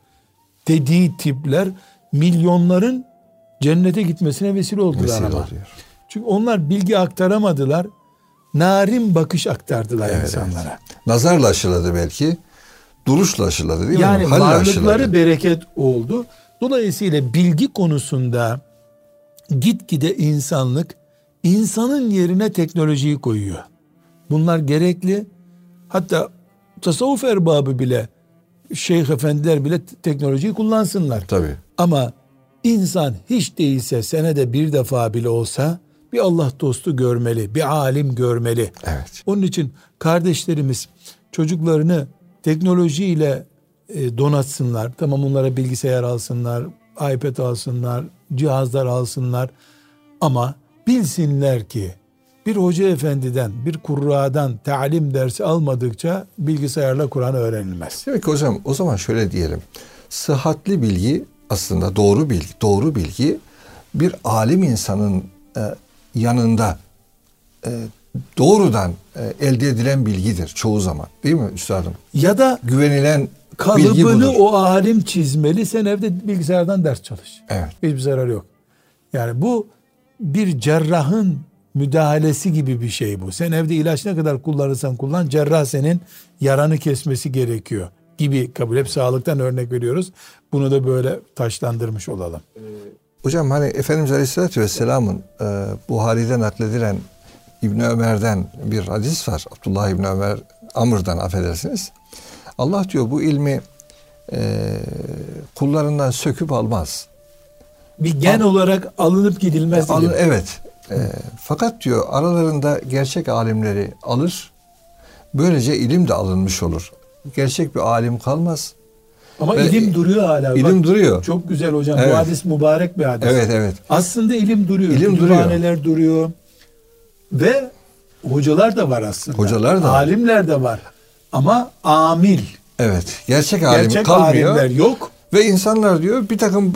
dediği tipler milyonların cennete gitmesine vesile oldular vesile ama. Oluyor. Çünkü onlar bilgi aktaramadılar. Narin bakış aktardılar evet, insanlara. Evet. Nazarla aşıladı belki. Duruşla aşıladı değil yani mi? Yani varlıkları aşıladı. bereket oldu. Dolayısıyla bilgi konusunda gitgide insanlık insanın yerine teknolojiyi koyuyor. Bunlar gerekli. Hatta tasavvuf erbabı bile şeyh efendiler bile teknolojiyi kullansınlar. Tabii. Ama insan hiç değilse senede bir defa bile olsa bir Allah dostu görmeli, bir alim görmeli. Evet. Onun için kardeşlerimiz çocuklarını teknolojiyle e, donatsınlar. Tamam onlara bilgisayar alsınlar, iPad alsınlar, cihazlar alsınlar ama bilsinler ki bir hoca efendiden, bir kurradan talim dersi almadıkça bilgisayarla Kur'an öğrenilmez. Demek ki hocam o zaman şöyle diyelim. Sıhhatli bilgi aslında doğru bilgi, doğru bilgi bir alim insanın e, yanında e, doğrudan e, elde edilen bilgidir çoğu zaman. Değil mi üstadım? Ya da Güvenilen kalıbını o alim çizmeli. Sen evde bilgisayardan ders çalış. Evet. Hiçbir zararı yok. Yani bu bir cerrahın müdahalesi gibi bir şey bu. Sen evde ilaç ne kadar kullanırsan kullan cerrah senin yaranı kesmesi gerekiyor gibi kabul. Hep sağlıktan örnek veriyoruz. Bunu da böyle taşlandırmış olalım. Hocam hani Efendimiz Aleyhisselatü Vesselam'ın e, Buhari'den nakledilen İbn Ömer'den bir hadis var. Abdullah İbn Ömer Amr'dan affedersiniz. Allah diyor bu ilmi e, kullarından söküp almaz. Bir gen olarak alınıp gidilmez. Al- evet. E, fakat diyor aralarında gerçek alimleri alır. Böylece ilim de alınmış olur. Gerçek bir alim kalmaz. Ama Ve ilim duruyor hala. İlim Bak, duruyor. Çok güzel hocam. Bu Evet. hadis mübarek bir hadis. Evet evet. Aslında ilim duruyor. İlim Kütüphaneler duruyor. Ve hocalar da var aslında. Hocalar da. Alimler de var. Ama amil. Evet. Gerçek alim Gerçek kalmıyor. alimler yok. Ve insanlar diyor bir takım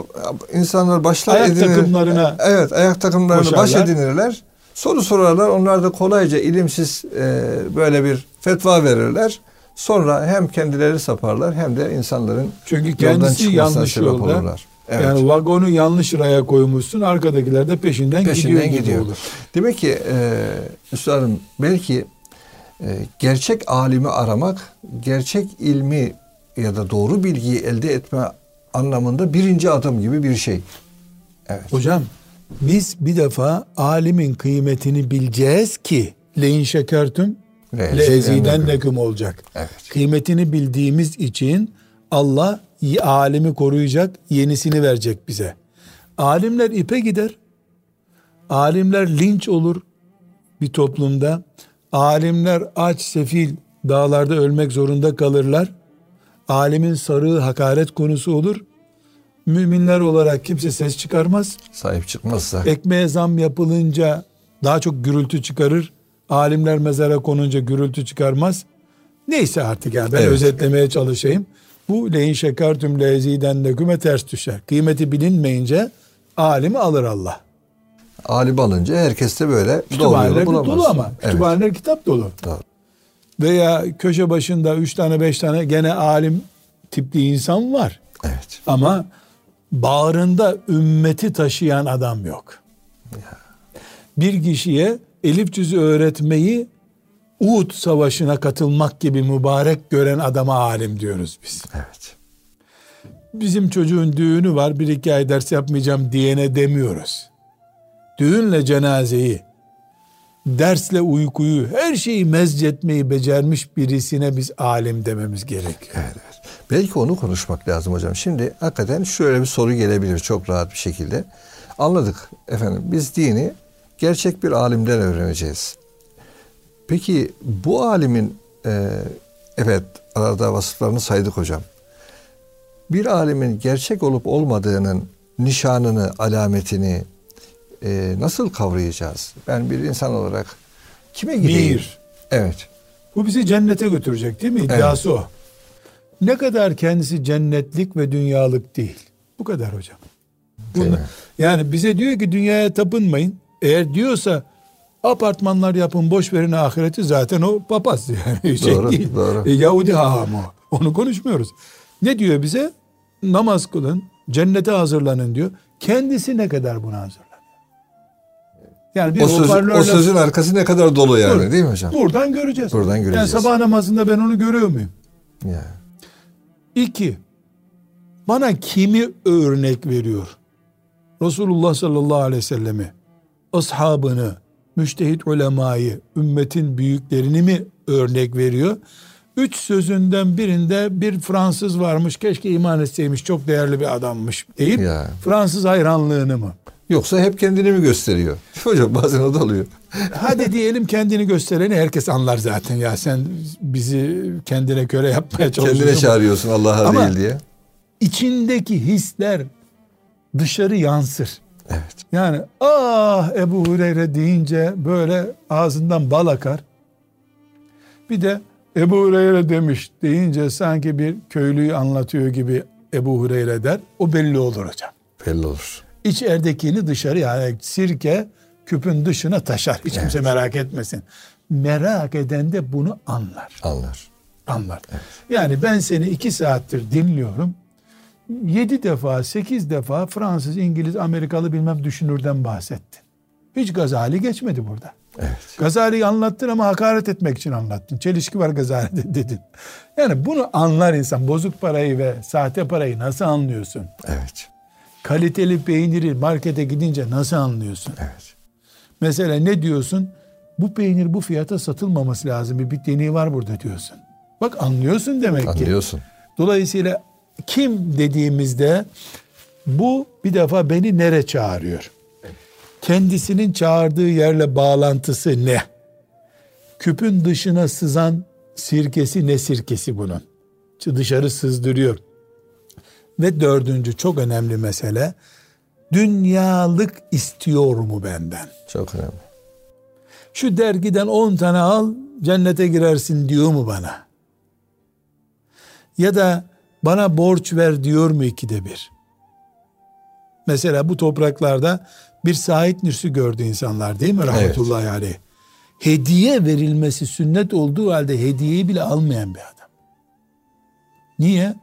insanlar başlar Ayak edinir. takımlarına Evet ayak takımlarına baş koşarlar. edinirler. Soru sorarlar. Onlar da kolayca ilimsiz e, böyle bir fetva verirler. Sonra hem kendileri saparlar hem de insanların Çünkü kendisi yanlış yolda. olurlar. Evet. Yani vagonu yanlış raya koymuşsun. Arkadakiler de peşinden, gidiyor peşinden gibi gidiyor. olur. Demek ki e, üstadım belki e, gerçek alimi aramak, gerçek ilmi ya da doğru bilgiyi elde etme anlamında birinci adım gibi bir şey. Evet. Hocam biz bir defa alimin kıymetini bileceğiz ki leyin şekertüm leziden neküm olacak. Evet. Kıymetini bildiğimiz için Allah alimi koruyacak, yenisini verecek bize. Alimler ipe gider. Alimler linç olur bir toplumda. Alimler aç, sefil, dağlarda ölmek zorunda kalırlar. Alimin sarığı hakaret konusu olur. Müminler olarak kimse ses çıkarmaz. Sahip çıkmazsa. Ekmeğe zam yapılınca daha çok gürültü çıkarır. Alimler mezara konunca gürültü çıkarmaz. Neyse artık yani ben Evet. özetlemeye çalışayım. Bu leyin şekertüm leziden leküme ters düşer. Kıymeti bilinmeyince alimi alır Allah. alim alınca herkes de böyle Kütüphaneler dolu ama. Evet. Kütüphaneler kitap dolu. Doğru. Veya köşe başında üç tane beş tane gene alim tipli insan var. Evet. Ama bağrında ümmeti taşıyan adam yok. Bir kişiye elif cüzü öğretmeyi Uhud savaşına katılmak gibi mübarek gören adama alim diyoruz biz. Evet. Bizim çocuğun düğünü var bir iki ay ders yapmayacağım diyene demiyoruz. Düğünle cenazeyi, dersle uykuyu, her şeyi mezcetmeyi becermiş birisine biz alim dememiz gerekiyor. Evet. Belki onu konuşmak lazım hocam. Şimdi hakikaten şöyle bir soru gelebilir çok rahat bir şekilde. Anladık efendim biz dini gerçek bir alimden öğreneceğiz. Peki bu alimin e, evet arada vasıflarını saydık hocam. Bir alimin gerçek olup olmadığının nişanını, alametini e, nasıl kavrayacağız? Ben bir insan olarak kime gideyim? Bir, Evet. Bu bizi cennete götürecek değil mi? İddiası o. Ne kadar kendisi cennetlik ve dünyalık değil. Bu kadar hocam. Bunu- yani bize diyor ki dünyaya tapınmayın. Eğer diyorsa apartmanlar yapın boş verin ahireti zaten o papaz *laughs* yani şey Doğru, değil. doğru. E, Yahudi hahamı. Onu konuşmuyoruz. Ne diyor bize? Namaz kılın, cennete hazırlanın diyor. Kendisi ne kadar buna hazırlanıyor? Yani bir O, söz, o sözün arkası ne kadar dolu yani Dur. değil mi hocam? Buradan göreceğiz. Buradan göreceğiz. Yani sabah namazında ben onu görüyor muyum? Ya. İki, bana kimi örnek veriyor? Resulullah sallallahu aleyhi ve sellemi, ashabını, müştehit ulemayı, ümmetin büyüklerini mi örnek veriyor? Üç sözünden birinde bir Fransız varmış, keşke iman etseymiş, çok değerli bir adammış deyip Ya. Fransız hayranlığını mı? Yoksa hep kendini mi gösteriyor? *laughs* Hocam bazen o da oluyor. *laughs* Hadi diyelim kendini göstereni herkes anlar zaten ya sen bizi kendine göre yapmaya çalışıyorsun. Kendine çağırıyorsun Allah'a Ama- değil diye. içindeki hisler dışarı yansır. Evet. Yani ah Ebu Hureyre deyince böyle ağzından bal akar. Bir de Ebu Hureyre demiş deyince sanki bir köylüyü anlatıyor gibi Ebu Hureyre der. O belli olur hocam. Belli olur. İçeridekini dışarı yani sirke küpün dışına taşar. Hiç kimse merak etmesin. Merak eden de bunu anlar. Anlar. Anlar. Yani ben seni iki saattir dinliyorum. Yedi defa, sekiz defa Fransız, İngiliz, Amerikalı bilmem düşünürden bahsettin. Hiç Gazali geçmedi burada. Evet. Gazali'yi anlattın ama hakaret etmek için anlattın. Çelişki var Gazali'de *laughs* dedin. Yani bunu anlar insan. Bozuk parayı ve sahte parayı nasıl anlıyorsun? Evet. Kaliteli peyniri markete gidince nasıl anlıyorsun? Evet. Mesela ne diyorsun? Bu peynir bu fiyata satılmaması lazım. Bir biteni var burada diyorsun. Bak anlıyorsun demek ki. Anlıyorsun. Dolayısıyla kim dediğimizde bu bir defa beni nere çağırıyor? Kendisinin çağırdığı yerle bağlantısı ne? Küpün dışına sızan sirkesi ne sirkesi bunun? Dışarı sızdırıyor. Ve dördüncü çok önemli mesele dünyalık istiyor mu benden? Çok önemli. Şu dergiden 10 tane al cennete girersin diyor mu bana? Ya da bana borç ver diyor mu ikide bir? Mesela bu topraklarda bir Said Nursi gördü insanlar değil mi rahmetullahi evet. aleyh? Hediye verilmesi sünnet olduğu halde hediyeyi bile almayan bir adam. Niye?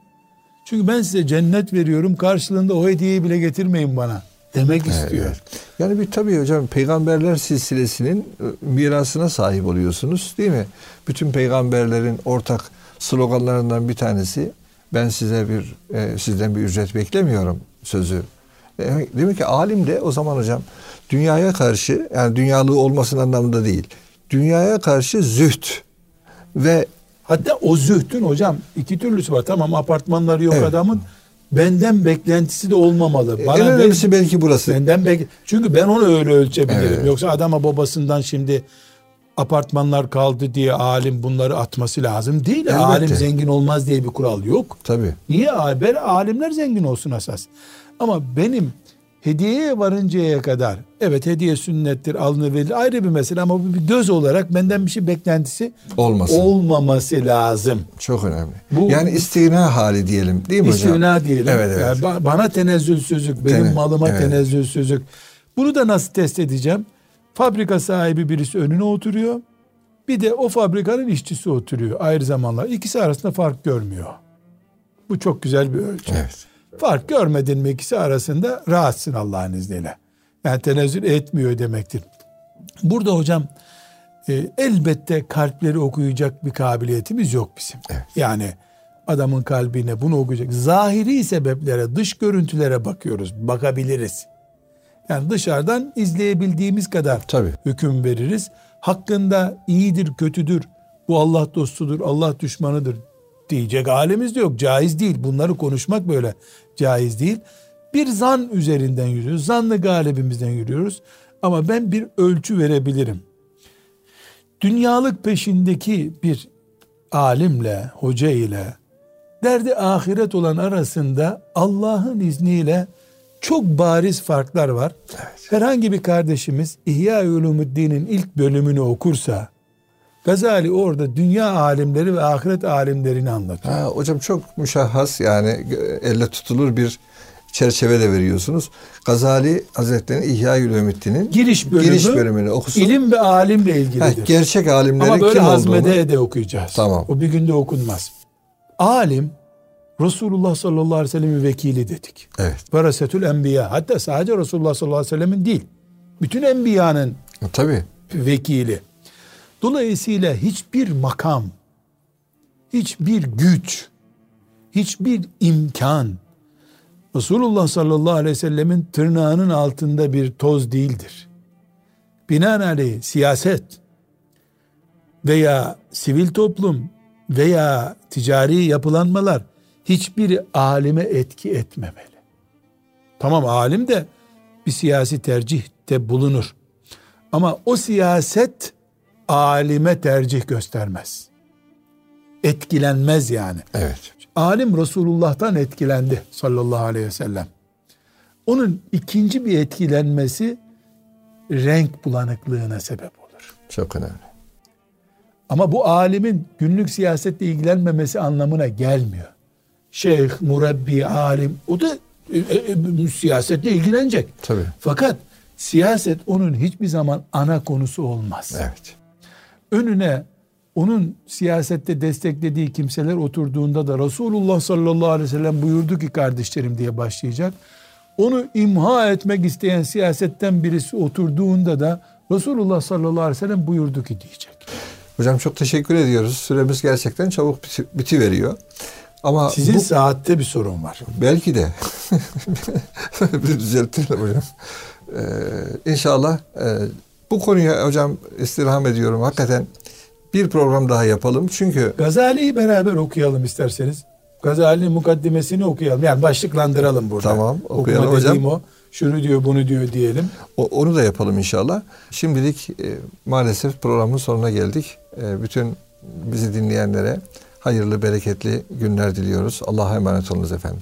Çünkü ben size cennet veriyorum karşılığında o hediyeyi bile getirmeyin bana demek istiyor. Evet. Yani bir tabii hocam peygamberler silsilesinin e, mirasına sahip oluyorsunuz değil mi? Bütün peygamberlerin ortak sloganlarından bir tanesi ben size bir e, sizden bir ücret beklemiyorum sözü. E, demek ki alim de o zaman hocam dünyaya karşı yani dünyalığı olmasının anlamında değil. Dünyaya karşı züht ve hatta o zühtün hocam iki türlüsü var. Tamam apartmanları yok evet. adamın benden beklentisi de olmamalı. Bana en önemlisi belki, belki burası. Benden bek çünkü ben onu öyle ölçebilirim. Evet. Yoksa adama babasından şimdi apartmanlar kaldı diye alim bunları atması lazım değil. Elbette. Alim zengin olmaz diye bir kural yok. Tabii. Niye? Ben alimler zengin olsun esas. Ama benim hediyeye varıncaya kadar evet hediye sünnettir alınır verilir ayrı bir mesele ama bu bir göz olarak benden bir şey beklentisi Olmasın. olmaması lazım. Çok önemli. Bu, yani istina hali diyelim değil mi istina hocam? İstina diyelim. Evet, evet. Yani bana tenezzülsüzlük, benim Tene, malıma evet. tenezzülsüzlük. Bunu da nasıl test edeceğim? Fabrika sahibi birisi önüne oturuyor. Bir de o fabrikanın işçisi oturuyor ayrı zamanlar. İkisi arasında fark görmüyor. Bu çok güzel bir ölçü. Evet. Fark görmedin mi ikisi arasında rahatsın Allah'ın izniyle. Yani tenezzül etmiyor demektir. Burada hocam e, elbette kalpleri okuyacak bir kabiliyetimiz yok bizim. Evet. Yani adamın kalbine bunu okuyacak. Zahiri sebeplere, dış görüntülere bakıyoruz. Bakabiliriz. Yani dışarıdan izleyebildiğimiz kadar Tabii. hüküm veririz. Hakkında iyidir, kötüdür, bu Allah dostudur, Allah düşmanıdır diyecek halimiz de yok. Caiz değil. Bunları konuşmak böyle caiz değil. Bir zan üzerinden yürüyoruz. Zanlı galibimizden yürüyoruz. Ama ben bir ölçü verebilirim. Dünyalık peşindeki bir alimle, hoca ile derdi ahiret olan arasında Allah'ın izniyle çok bariz farklar var. Evet. Herhangi bir kardeşimiz İhya Ulumuddin'in ilk bölümünü okursa Gazali orada dünya alimleri ve ahiret alimlerini anlatıyor. Ha, hocam çok müşahhas yani elle tutulur bir çerçeve de veriyorsunuz. Gazali Hazretleri'nin İhya Ülümüddin'in giriş, bölümü, giriş bölümünü okusun. İlim ve alimle ilgilidir. Ha, gerçek alimlerin Ama böyle kim hazmede olduğunu. de okuyacağız. Tamam. O bir günde okunmaz. Alim Resulullah sallallahu aleyhi ve sellem'in vekili dedik. Evet. Verasetül enbiya. Hatta sadece Resulullah sallallahu aleyhi ve sellem'in değil. Bütün enbiyanın Tabii. vekili. Dolayısıyla hiçbir makam, hiçbir güç, hiçbir imkan Resulullah sallallahu aleyhi ve sellemin tırnağının altında bir toz değildir. Binaenaleyh siyaset veya sivil toplum veya ticari yapılanmalar hiçbir alime etki etmemeli. Tamam alim de bir siyasi tercihte bulunur. Ama o siyaset alime tercih göstermez. Etkilenmez yani. Evet. Alim Resulullah'tan etkilendi sallallahu aleyhi ve sellem. Onun ikinci bir etkilenmesi renk bulanıklığına sebep olur. Çok önemli. Ama bu alimin günlük siyasetle ilgilenmemesi anlamına gelmiyor. Şeyh, murabbi, alim o da e, e, e, siyasetle ilgilenecek. Tabii. Fakat siyaset onun hiçbir zaman ana konusu olmaz. Evet. Önüne onun siyasette desteklediği kimseler oturduğunda da Resulullah sallallahu aleyhi ve sellem buyurdu ki kardeşlerim diye başlayacak. Onu imha etmek isteyen siyasetten birisi oturduğunda da Resulullah sallallahu aleyhi ve sellem buyurdu ki diyecek. Hocam çok teşekkür ediyoruz. Süremiz gerçekten çabuk biti, biti veriyor. Ama Sizin bu, saatte bir sorun var. belki de *laughs* bir düzeltelim hocam. Ee, inşallah e, bu konuya hocam istirham ediyorum. Hakikaten bir program daha yapalım. Çünkü Gazali'yi beraber okuyalım isterseniz. Gazali'nin mukaddimesini okuyalım. Yani başlıklandıralım burada. Tamam, okuyalım Okuma hocam. o. Şunu diyor bunu diyor diyelim. o- onu da yapalım inşallah. Şimdilik e, maalesef programın sonuna geldik. E, bütün bizi dinleyenlere hayırlı, bereketli günler diliyoruz. Allah'a emanet olunuz efendim.